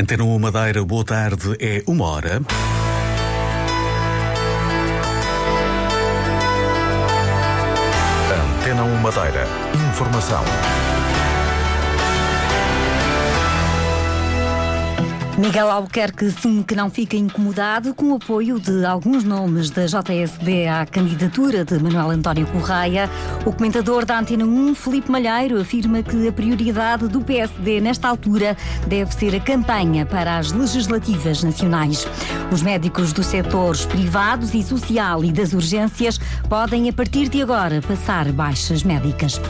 Antena 1 Madeira, boa tarde, é uma hora. Antena 1 Madeira, informação. Miguel Albuquerque assume que não fica incomodado com o apoio de alguns nomes da JSD à candidatura de Manuel António Correia. O comentador da Antena 1, Felipe Malheiro, afirma que a prioridade do PSD nesta altura deve ser a campanha para as legislativas nacionais. Os médicos dos setores privados e social e das urgências podem, a partir de agora, passar baixas médicas.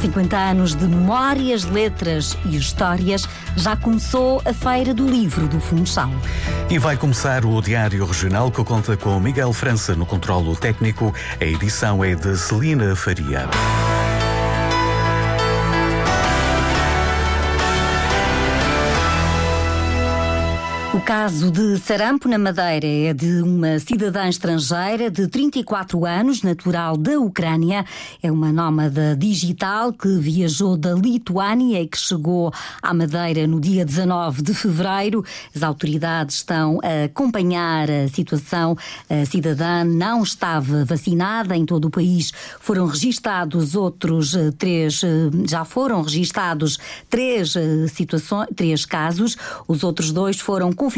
50 anos de memórias, letras e histórias, já começou a Feira do Livro do Funchal. E vai começar o Diário Regional que conta com Miguel França no controlo técnico. A edição é de Celina Faria. O caso de sarampo na Madeira é de uma cidadã estrangeira de 34 anos, natural da Ucrânia. É uma nómada digital que viajou da Lituânia e que chegou à Madeira no dia 19 de fevereiro. As autoridades estão a acompanhar a situação. A cidadã não estava vacinada em todo o país. Foram registados outros eh, três, eh, já foram registados três eh, situações, três casos. Os outros dois foram confirmados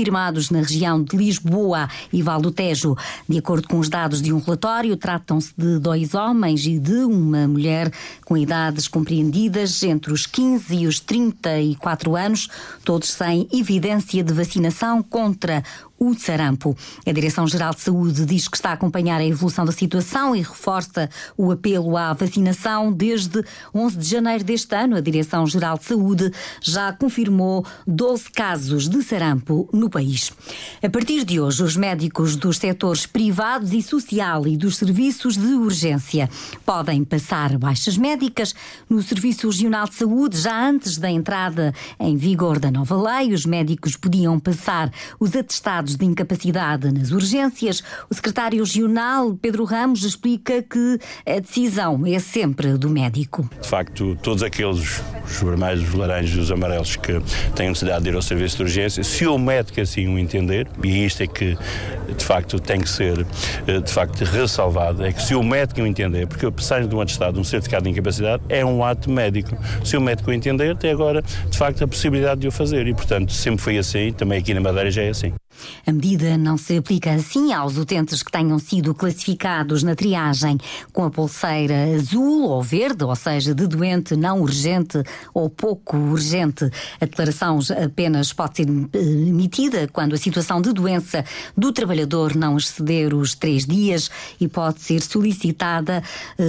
na região de Lisboa e Val do Tejo. De acordo com os dados de um relatório, tratam-se de dois homens e de uma mulher com idades compreendidas entre os 15 e os 34 anos, todos sem evidência de vacinação contra o sarampo. A Direção-Geral de Saúde diz que está a acompanhar a evolução da situação e reforça o apelo à vacinação. Desde 11 de janeiro deste ano, a Direção-Geral de Saúde já confirmou 12 casos de sarampo no país. A partir de hoje, os médicos dos setores privados e social e dos serviços de urgência podem passar baixas médicas no Serviço Regional de Saúde. Já antes da entrada em vigor da nova lei, os médicos podiam passar os atestados de incapacidade nas urgências. O secretário regional, Pedro Ramos, explica que a decisão é sempre do médico. De facto, todos aqueles, os vermelhos, os laranjas e os amarelos que têm necessidade de ir ao serviço de urgência, se o médico assim o entender, e isto é que de facto tem que ser de facto ressalvado, é que se o médico o entender, porque a passagem de um atestado, um certificado de incapacidade, é um ato médico. Se o médico o entender, tem agora de facto a possibilidade de o fazer e, portanto, sempre foi assim, também aqui na Madeira já é assim. A medida não se aplica assim aos utentes que tenham sido classificados na triagem com a pulseira azul ou verde, ou seja, de doente não urgente ou pouco urgente. A declaração apenas pode ser emitida quando a situação de doença do trabalhador não exceder os três dias e pode ser solicitada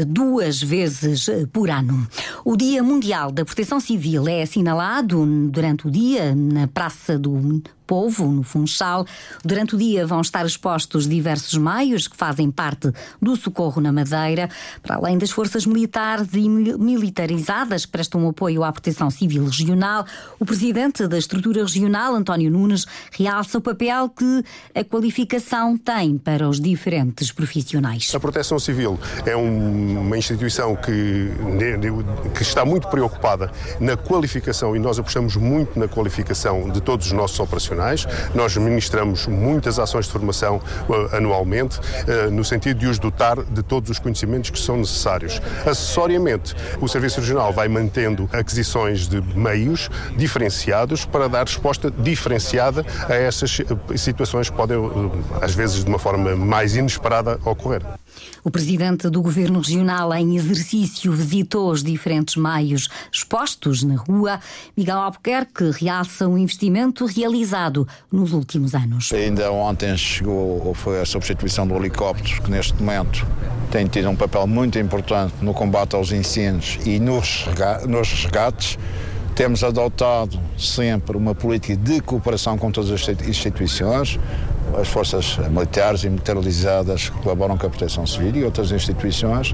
duas vezes por ano. O Dia Mundial da Proteção Civil é assinalado durante o dia na Praça do Povo, no Funchal. Durante o dia vão estar expostos diversos meios que fazem parte do socorro na Madeira, para além das forças militares e militarizadas que prestam apoio à proteção civil regional. O presidente da estrutura regional, António Nunes, realça o papel que a qualificação tem para os diferentes profissionais. A proteção civil é um, uma instituição que, que está muito preocupada na qualificação e nós apostamos muito na qualificação de todos os nossos operacionais. Nós ministramos muitas ações de formação uh, anualmente, uh, no sentido de os dotar de todos os conhecimentos que são necessários. Acessoriamente, o Serviço Regional vai mantendo aquisições de meios diferenciados para dar resposta diferenciada a essas situações que podem, às vezes, de uma forma mais inesperada, ocorrer. O presidente do Governo Regional em exercício visitou os diferentes meios expostos na rua. Miguel Albuquerque realça o investimento realizado nos últimos anos. Ainda ontem chegou ou foi a substituição do helicóptero, que neste momento tem tido um papel muito importante no combate aos incêndios e nos resgates. Temos adotado sempre uma política de cooperação com todas as instituições, as forças militares e militarizadas colaboram com a proteção civil e outras instituições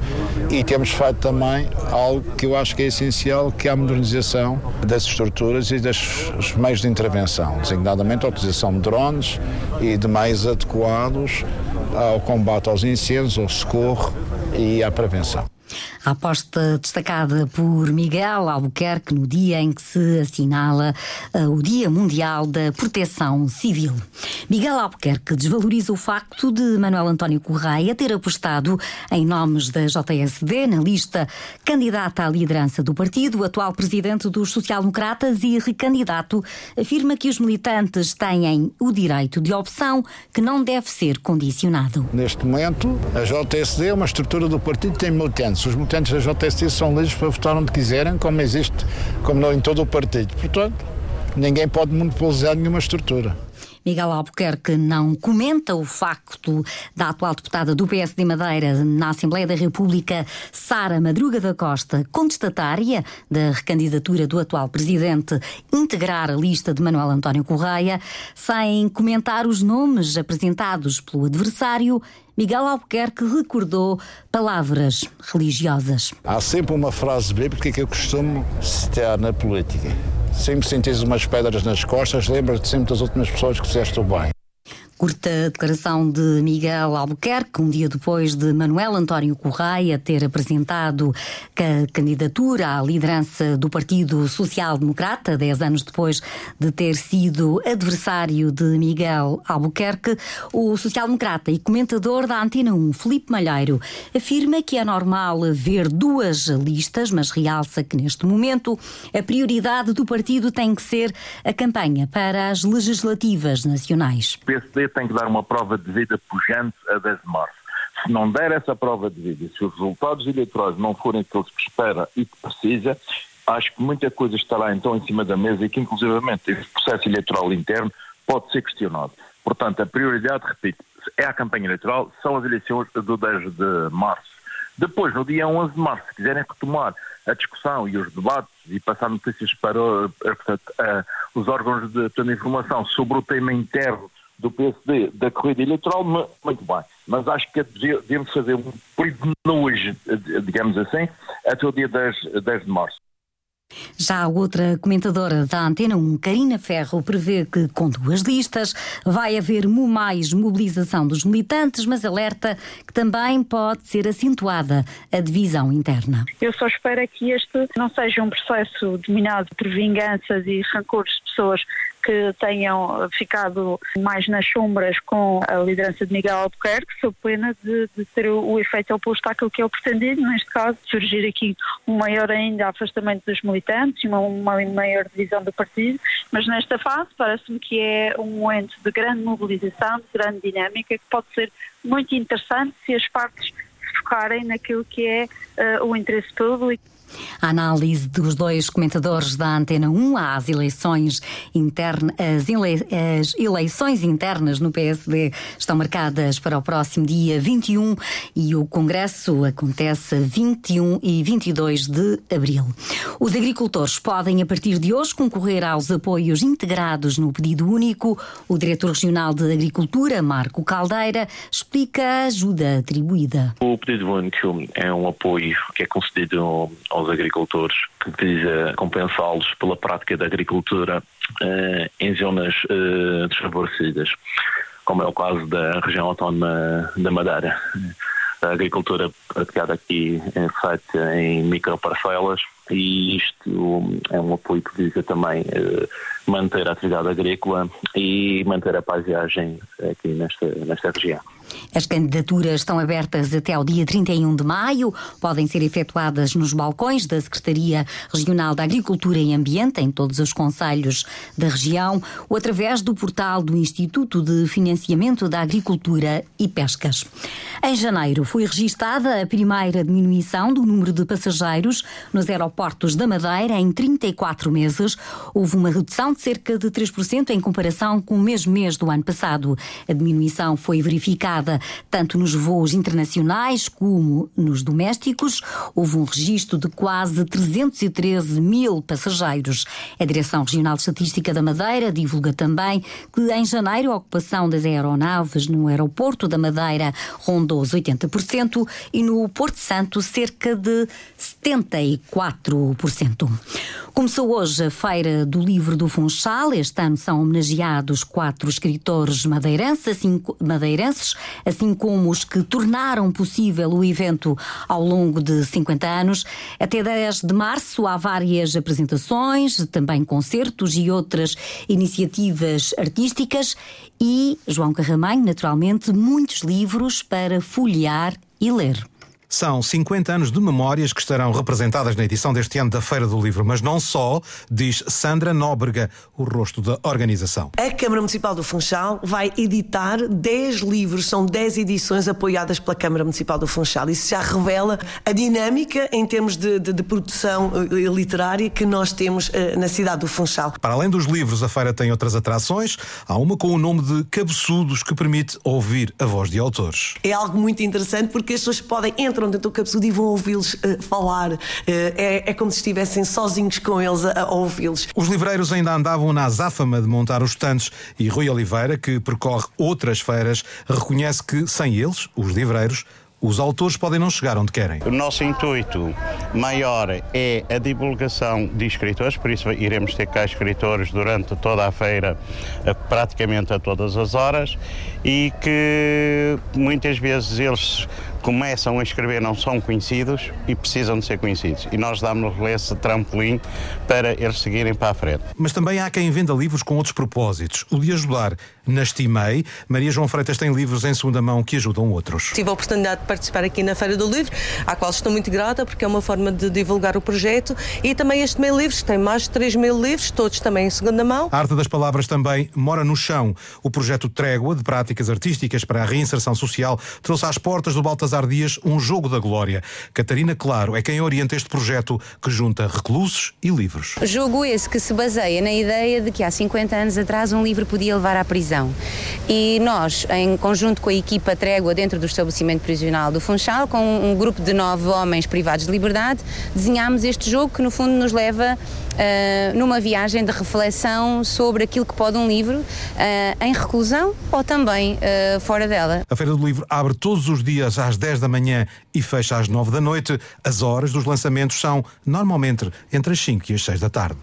e temos feito também algo que eu acho que é essencial, que é a modernização das estruturas e dos meios de intervenção, designadamente a utilização de drones e de meios adequados ao combate aos incêndios, ao socorro e à prevenção. A aposta destacada por Miguel Albuquerque no dia em que se assinala uh, o Dia Mundial da Proteção Civil. Miguel Albuquerque desvaloriza o facto de Manuel António Correia ter apostado em nomes da JSD na lista candidata à liderança do partido. Atual presidente dos social-democratas e recandidato afirma que os militantes têm o direito de opção que não deve ser condicionado. Neste momento, a JSD é uma estrutura do partido que tem militantes. Os militantes da JSD são livres para votar onde quiserem, como existe, como não em todo o partido. Portanto, ninguém pode monopolizar nenhuma estrutura. Miguel Albuquerque não comenta o facto da atual deputada do PSD Madeira na Assembleia da República, Sara Madruga da Costa, contestatária da recandidatura do atual presidente, integrar a lista de Manuel António Correia, sem comentar os nomes apresentados pelo adversário Miguel Albuquerque recordou palavras religiosas. Há sempre uma frase bíblica que eu costumo citar na política. Sempre sentires umas pedras nas costas, lembra-te sempre das últimas pessoas que fizeste o bem. Curta declaração de Miguel Albuquerque, um dia depois de Manuel António Correia ter apresentado a candidatura à liderança do Partido Social Democrata, dez anos depois de ter sido adversário de Miguel Albuquerque, o social-democrata e comentador da Antena 1, Felipe Malheiro, afirma que é normal ver duas listas, mas realça que neste momento a prioridade do partido tem que ser a campanha para as legislativas nacionais tem que dar uma prova de vida pujante a 10 de março. Se não der essa prova de vida, se os resultados eleitorais não forem aqueles que espera e que precisa, acho que muita coisa estará então em cima da mesa e que, inclusivamente, esse processo eleitoral interno pode ser questionado. Portanto, a prioridade, repito, é a campanha eleitoral, são as eleições do 10 de março. Depois, no dia 11 de março, se quiserem retomar a discussão e os debates e passar notícias para eh, portanto, uh, os órgãos de, de informação sobre o tema interno do PSD da corrida eleitoral, muito bem. Mas acho que devemos fazer um período de nojo, digamos assim, até o dia 10, 10 de março. Já a outra comentadora da Antena 1, Karina Ferro, prevê que com duas listas vai haver mais mobilização dos militantes, mas alerta que também pode ser acentuada a divisão interna. Eu só espero que este não seja um processo dominado por vinganças e rancores de pessoas que tenham ficado mais nas sombras com a liderança de Miguel Albuquerque, sob pena de, de ter o, o, efeito oposto àquilo que é o pretendido, neste caso, surgir aqui um maior ainda afastamento dos militantes, uma, uma maior divisão do partido, mas nesta fase parece-me que é um momento de grande mobilização, de grande dinâmica, que pode ser muito interessante se as partes focarem naquilo que é uh, o interesse público. A análise dos dois comentadores da Antena 1 às eleições internas, as, ele, as eleições internas no PSD estão marcadas para o próximo dia 21 e o Congresso acontece 21 e 22 de abril. Os agricultores podem, a partir de hoje, concorrer aos apoios integrados no pedido único. O diretor regional de Agricultura, Marco Caldeira, explica a ajuda atribuída. O pedido único é um apoio que é concedido aos agricultores, que visa compensá-los pela prática da agricultura uh, em zonas uh, desfavorecidas, como é o caso da região autónoma da Madeira. A agricultura praticada aqui é feita em microparcelas e isto é um apoio que visa também manter a atividade agrícola e manter a paisagem aqui nesta, nesta região. As candidaturas estão abertas até ao dia 31 de maio. Podem ser efetuadas nos balcões da Secretaria Regional da Agricultura e Ambiente, em todos os conselhos da região, ou através do portal do Instituto de Financiamento da Agricultura e Pescas. Em janeiro foi registada a primeira diminuição do número de passageiros nos aeroportos da Madeira em 34 meses. Houve uma redução de cerca de 3% em comparação com o mesmo mês do ano passado. A diminuição foi verificada tanto nos voos internacionais como nos domésticos. Houve um registro de quase 313 mil passageiros. A Direção Regional de Estatística da Madeira divulga também que em janeiro a ocupação das aeronaves no aeroporto da Madeira rondou os 80% e no Porto Santo cerca de 74%. Começou hoje a Feira do Livro do Funchal. Este ano são homenageados quatro escritores madeirenses, madeirenses assim como os que tornaram possível o evento ao longo de 50 anos. Até 10 de março há várias apresentações, também concertos e outras iniciativas artísticas e, João Carramanho, naturalmente, muitos livros para folhear e ler. São 50 anos de memórias que estarão representadas na edição deste ano da Feira do Livro, mas não só, diz Sandra Nóbrega, o rosto da organização. A Câmara Municipal do Funchal vai editar 10 livros, são 10 edições apoiadas pela Câmara Municipal do Funchal. Isso já revela a dinâmica em termos de, de, de produção uh, literária que nós temos uh, na cidade do Funchal. Para além dos livros, a feira tem outras atrações. Há uma com o nome de Cabeçudos que permite ouvir a voz de autores. É algo muito interessante porque as pessoas podem entrar entram dentro do cabeçudo e vão ouvi-los uh, falar. Uh, é, é, como se estivessem sozinhos com eles a, a ouvi-los. Os livreiros ainda andavam na azáfama de montar os estantes e Rui Oliveira, que percorre outras feiras, reconhece que sem eles, os livreiros, os autores podem não chegar onde querem. O nosso intuito maior é a divulgação de escritores, por isso iremos ter cá escritores durante toda a feira, praticamente a todas as horas, e que muitas vezes eles começam a escrever não são conhecidos e precisam de ser conhecidos. E nós damos-lhes esse trampolim para eles seguirem para a frente. Mas também há quem venda livros com outros propósitos. O de ajudar. Na Estimei, Maria João Freitas tem livros em segunda mão que ajudam outros. Tive a oportunidade de participar aqui na Feira do Livro, à qual estou muito grata, porque é uma forma de divulgar o projeto. E também este meio livros, que tem mais de 3 mil livros, todos também em segunda mão. A Arte das Palavras também mora no chão. O projeto Trégua, de práticas artísticas para a reinserção social, trouxe às portas do Baltasar Baltazar Dias um jogo da glória. Catarina Claro é quem orienta este projeto que junta reclusos e livros. Jogo esse que se baseia na ideia de que há 50 anos atrás um livro podia levar à prisão. E nós, em conjunto com a equipa Trégua dentro do estabelecimento prisional do Funchal, com um grupo de nove homens privados de liberdade, desenhámos este jogo que no fundo nos leva uh, numa viagem de reflexão sobre aquilo que pode um livro uh, em reclusão ou também uh, fora dela. A Feira do Livro abre todos os dias às 10 da manhã e fecha às 9 da noite. As horas dos lançamentos são normalmente entre as 5 e as 6 da tarde.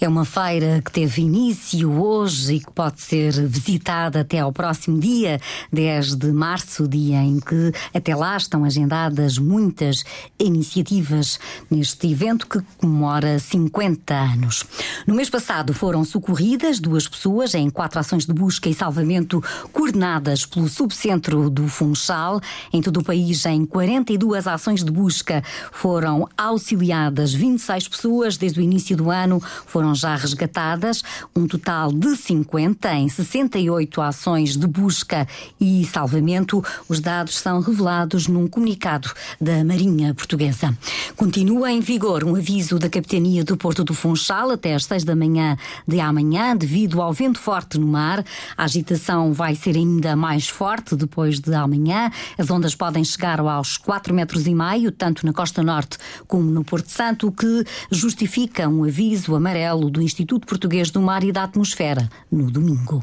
É uma feira que teve início hoje e que pode ser visitada até ao próximo dia, 10 de março, dia em que até lá estão agendadas muitas iniciativas neste evento que comemora 50 anos. No mês passado foram socorridas duas pessoas em quatro ações de busca e salvamento coordenadas pelo Subcentro do Funchal. Em todo o país, em 42 ações de busca foram auxiliadas 26 pessoas desde o início do ano foram já resgatadas, um total de 50 em 68 ações de busca e salvamento. Os dados são revelados num comunicado da Marinha Portuguesa. Continua em vigor um aviso da Capitania do Porto do Funchal até às 6 da manhã de amanhã, devido ao vento forte no mar. A agitação vai ser ainda mais forte depois de amanhã. As ondas podem chegar aos 4 metros e meio, tanto na costa norte como no Porto Santo, o que justifica um aviso amarelo amarelo do Instituto Português do Mar e da Atmosfera no domingo.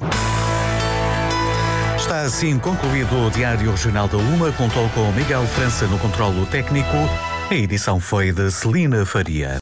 Está assim concluído o Diário Regional da UMA. Contou com Miguel França no controlo técnico. A edição foi de Celina Faria.